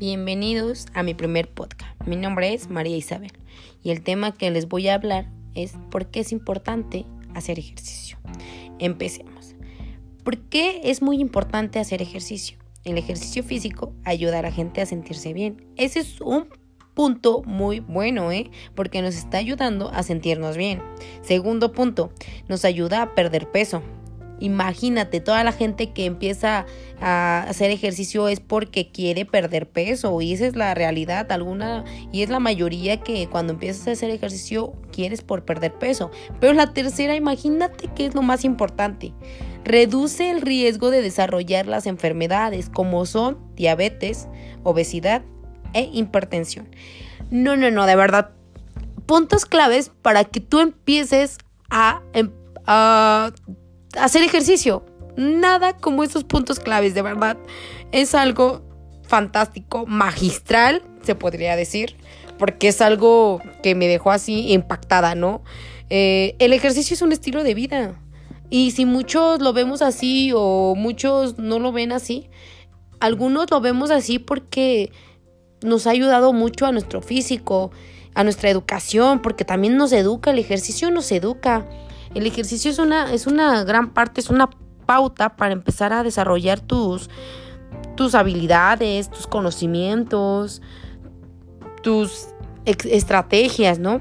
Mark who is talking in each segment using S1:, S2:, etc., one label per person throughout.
S1: Bienvenidos a mi primer podcast. Mi nombre es María Isabel y el tema que les voy a hablar es por qué es importante hacer ejercicio. Empecemos. ¿Por qué es muy importante hacer ejercicio? El ejercicio físico ayuda a la gente a sentirse bien. Ese es un punto muy bueno, ¿eh? Porque nos está ayudando a sentirnos bien. Segundo punto, nos ayuda a perder peso. Imagínate, toda la gente que empieza a hacer ejercicio es porque quiere perder peso y esa es la realidad alguna y es la mayoría que cuando empiezas a hacer ejercicio quieres por perder peso. Pero la tercera, imagínate que es lo más importante. Reduce el riesgo de desarrollar las enfermedades como son diabetes, obesidad e hipertensión. No, no, no, de verdad. Puntos claves para que tú empieces a, em, a hacer ejercicio. Nada como esos puntos claves, de verdad. Es algo fantástico, magistral, se podría decir, porque es algo que me dejó así impactada, ¿no? Eh, el ejercicio es un estilo de vida. Y si muchos lo vemos así o muchos no lo ven así, algunos lo vemos así porque nos ha ayudado mucho a nuestro físico, a nuestra educación, porque también nos educa, el ejercicio nos educa. El ejercicio es una, es una gran parte, es una pauta para empezar a desarrollar tus, tus habilidades, tus conocimientos, tus estrategias, ¿no?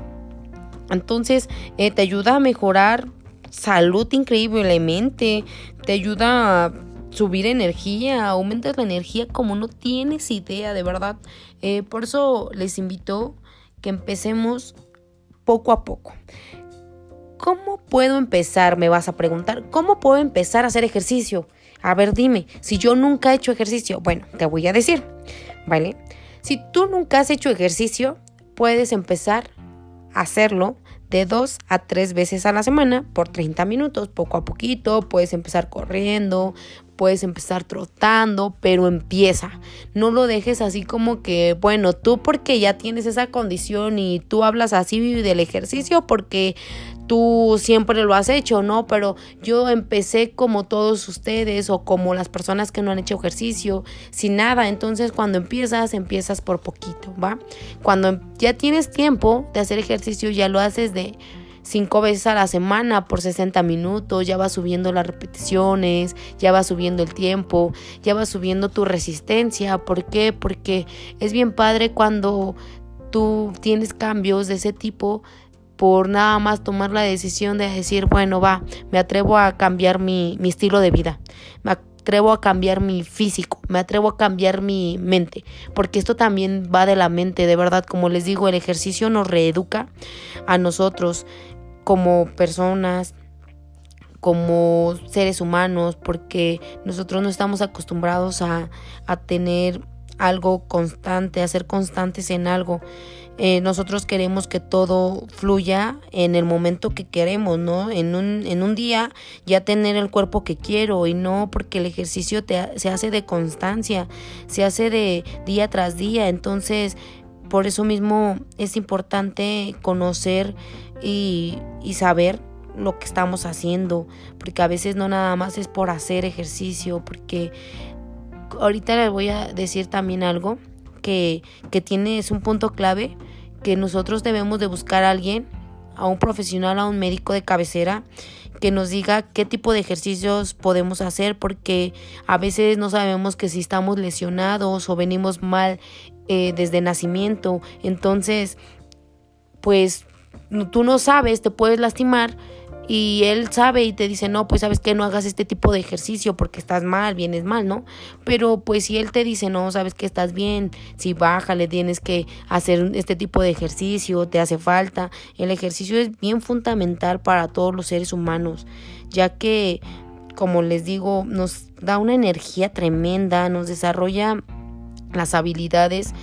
S1: Entonces, eh, te ayuda a mejorar salud increíblemente, te ayuda a subir energía, aumentas la energía como no tienes idea, de verdad. Eh, por eso les invito que empecemos poco a poco. ¿Cómo puedo empezar? Me vas a preguntar. ¿Cómo puedo empezar a hacer ejercicio? A ver, dime, si yo nunca he hecho ejercicio, bueno, te voy a decir, ¿vale? Si tú nunca has hecho ejercicio, puedes empezar a hacerlo de dos a tres veces a la semana por 30 minutos, poco a poquito. Puedes empezar corriendo, puedes empezar trotando, pero empieza. No lo dejes así como que, bueno, tú porque ya tienes esa condición y tú hablas así del ejercicio porque tú siempre lo has hecho, ¿no? Pero yo empecé como todos ustedes o como las personas que no han hecho ejercicio, sin nada. Entonces cuando empiezas, empiezas por poquito, ¿va? Cuando ya tienes tiempo de hacer ejercicio, ya lo haces de cinco veces a la semana por 60 minutos, ya va subiendo las repeticiones, ya va subiendo el tiempo, ya va subiendo tu resistencia. ¿Por qué? Porque es bien padre cuando tú tienes cambios de ese tipo por nada más tomar la decisión de decir, bueno, va, me atrevo a cambiar mi, mi estilo de vida, me atrevo a cambiar mi físico, me atrevo a cambiar mi mente, porque esto también va de la mente, de verdad, como les digo, el ejercicio nos reeduca a nosotros, como personas, como seres humanos, porque nosotros no estamos acostumbrados a, a tener algo constante, a ser constantes en algo. Eh, nosotros queremos que todo fluya en el momento que queremos, ¿no? En un, en un día ya tener el cuerpo que quiero y no porque el ejercicio se hace de constancia, se hace de día tras día. Entonces, por eso mismo es importante conocer y, saber lo que estamos haciendo, porque a veces no nada más es por hacer ejercicio, porque ahorita les voy a decir también algo que, que tiene, es un punto clave, que nosotros debemos de buscar a alguien, a un profesional, a un médico de cabecera, que nos diga qué tipo de ejercicios podemos hacer, porque a veces no sabemos que si estamos lesionados o venimos mal eh, desde nacimiento, entonces, pues tú no sabes, te puedes lastimar y él sabe y te dice, no, pues sabes que no hagas este tipo de ejercicio porque estás mal, vienes mal, ¿no? Pero pues si él te dice, no, sabes que estás bien, si bájale, tienes que hacer este tipo de ejercicio, te hace falta. El ejercicio es bien fundamental para todos los seres humanos, ya que, como les digo, nos da una energía tremenda, nos desarrolla las habilidades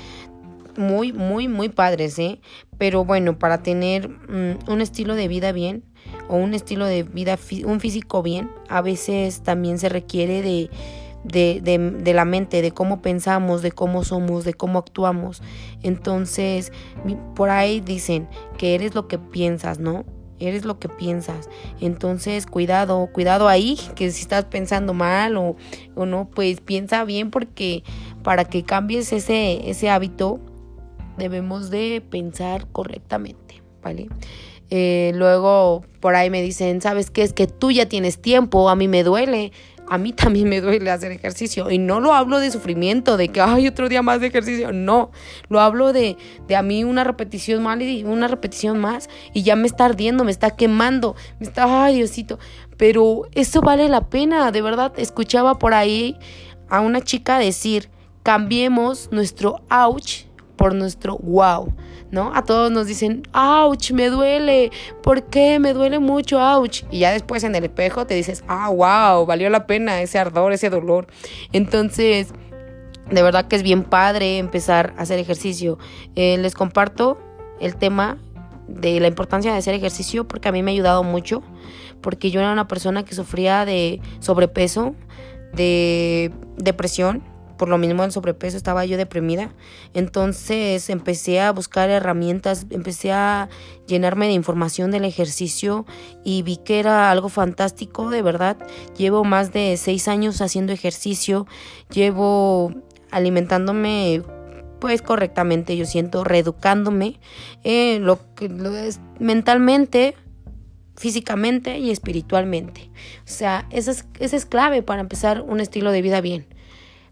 S1: muy, muy, muy padres, ¿eh? Pero bueno, para tener mm, un estilo de vida bien o un estilo de vida, un físico bien, a veces también se requiere de, de, de, de, la mente, de cómo pensamos, de cómo somos, de cómo actuamos. Entonces, por ahí dicen que eres lo que piensas, ¿no? Eres lo que piensas. Entonces, cuidado, cuidado ahí, que si estás pensando mal o, o no, pues piensa bien porque para que cambies ese, ese hábito, debemos de pensar correctamente, ¿vale? Eh, luego por ahí me dicen, ¿sabes qué? Es que tú ya tienes tiempo, a mí me duele. A mí también me duele hacer ejercicio. Y no lo hablo de sufrimiento, de que hay otro día más de ejercicio. No, lo hablo de, de a mí una repetición más y una repetición más. Y ya me está ardiendo, me está quemando. Me está, ay Diosito. Pero eso vale la pena, de verdad. Escuchaba por ahí a una chica decir, cambiemos nuestro ouch por nuestro wow, ¿no? A todos nos dicen, ouch, me duele, ¿por qué? Me duele mucho, ouch. Y ya después en el espejo te dices, ah, wow, valió la pena ese ardor, ese dolor. Entonces, de verdad que es bien padre empezar a hacer ejercicio. Eh, les comparto el tema de la importancia de hacer ejercicio porque a mí me ha ayudado mucho, porque yo era una persona que sufría de sobrepeso, de depresión, por lo mismo del sobrepeso estaba yo deprimida. Entonces empecé a buscar herramientas, empecé a llenarme de información del ejercicio y vi que era algo fantástico, de verdad. Llevo más de seis años haciendo ejercicio, llevo alimentándome pues correctamente, yo siento, reeducándome, eh, lo lo es mentalmente, físicamente y espiritualmente. O sea, esa es, esa es clave para empezar un estilo de vida bien.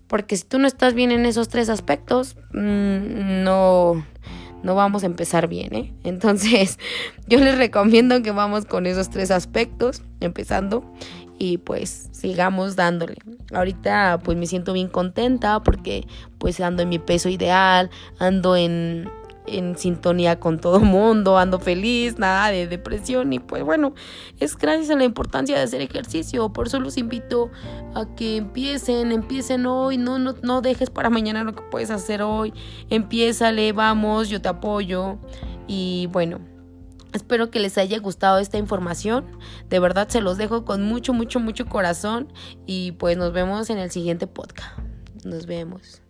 S1: Porque si tú no estás bien en esos tres aspectos, mm, no, no vamos a empezar bien, ¿eh? Entonces, yo les recomiendo que vamos con esos tres aspectos, empezando, y pues sigamos dándole. Ahorita pues me siento bien contenta porque pues ando en mi peso ideal, ando en en sintonía con todo mundo, ando feliz, nada de depresión y pues bueno, es gracias a la importancia de hacer ejercicio, por eso los invito a que empiecen, empiecen hoy, no, no, no dejes para mañana lo que puedes hacer hoy, empiézale, vamos, yo te apoyo y bueno. Espero que les haya gustado esta información. De verdad se los dejo con mucho, mucho, mucho corazón. Y pues nos vemos en el siguiente podcast. Nos vemos.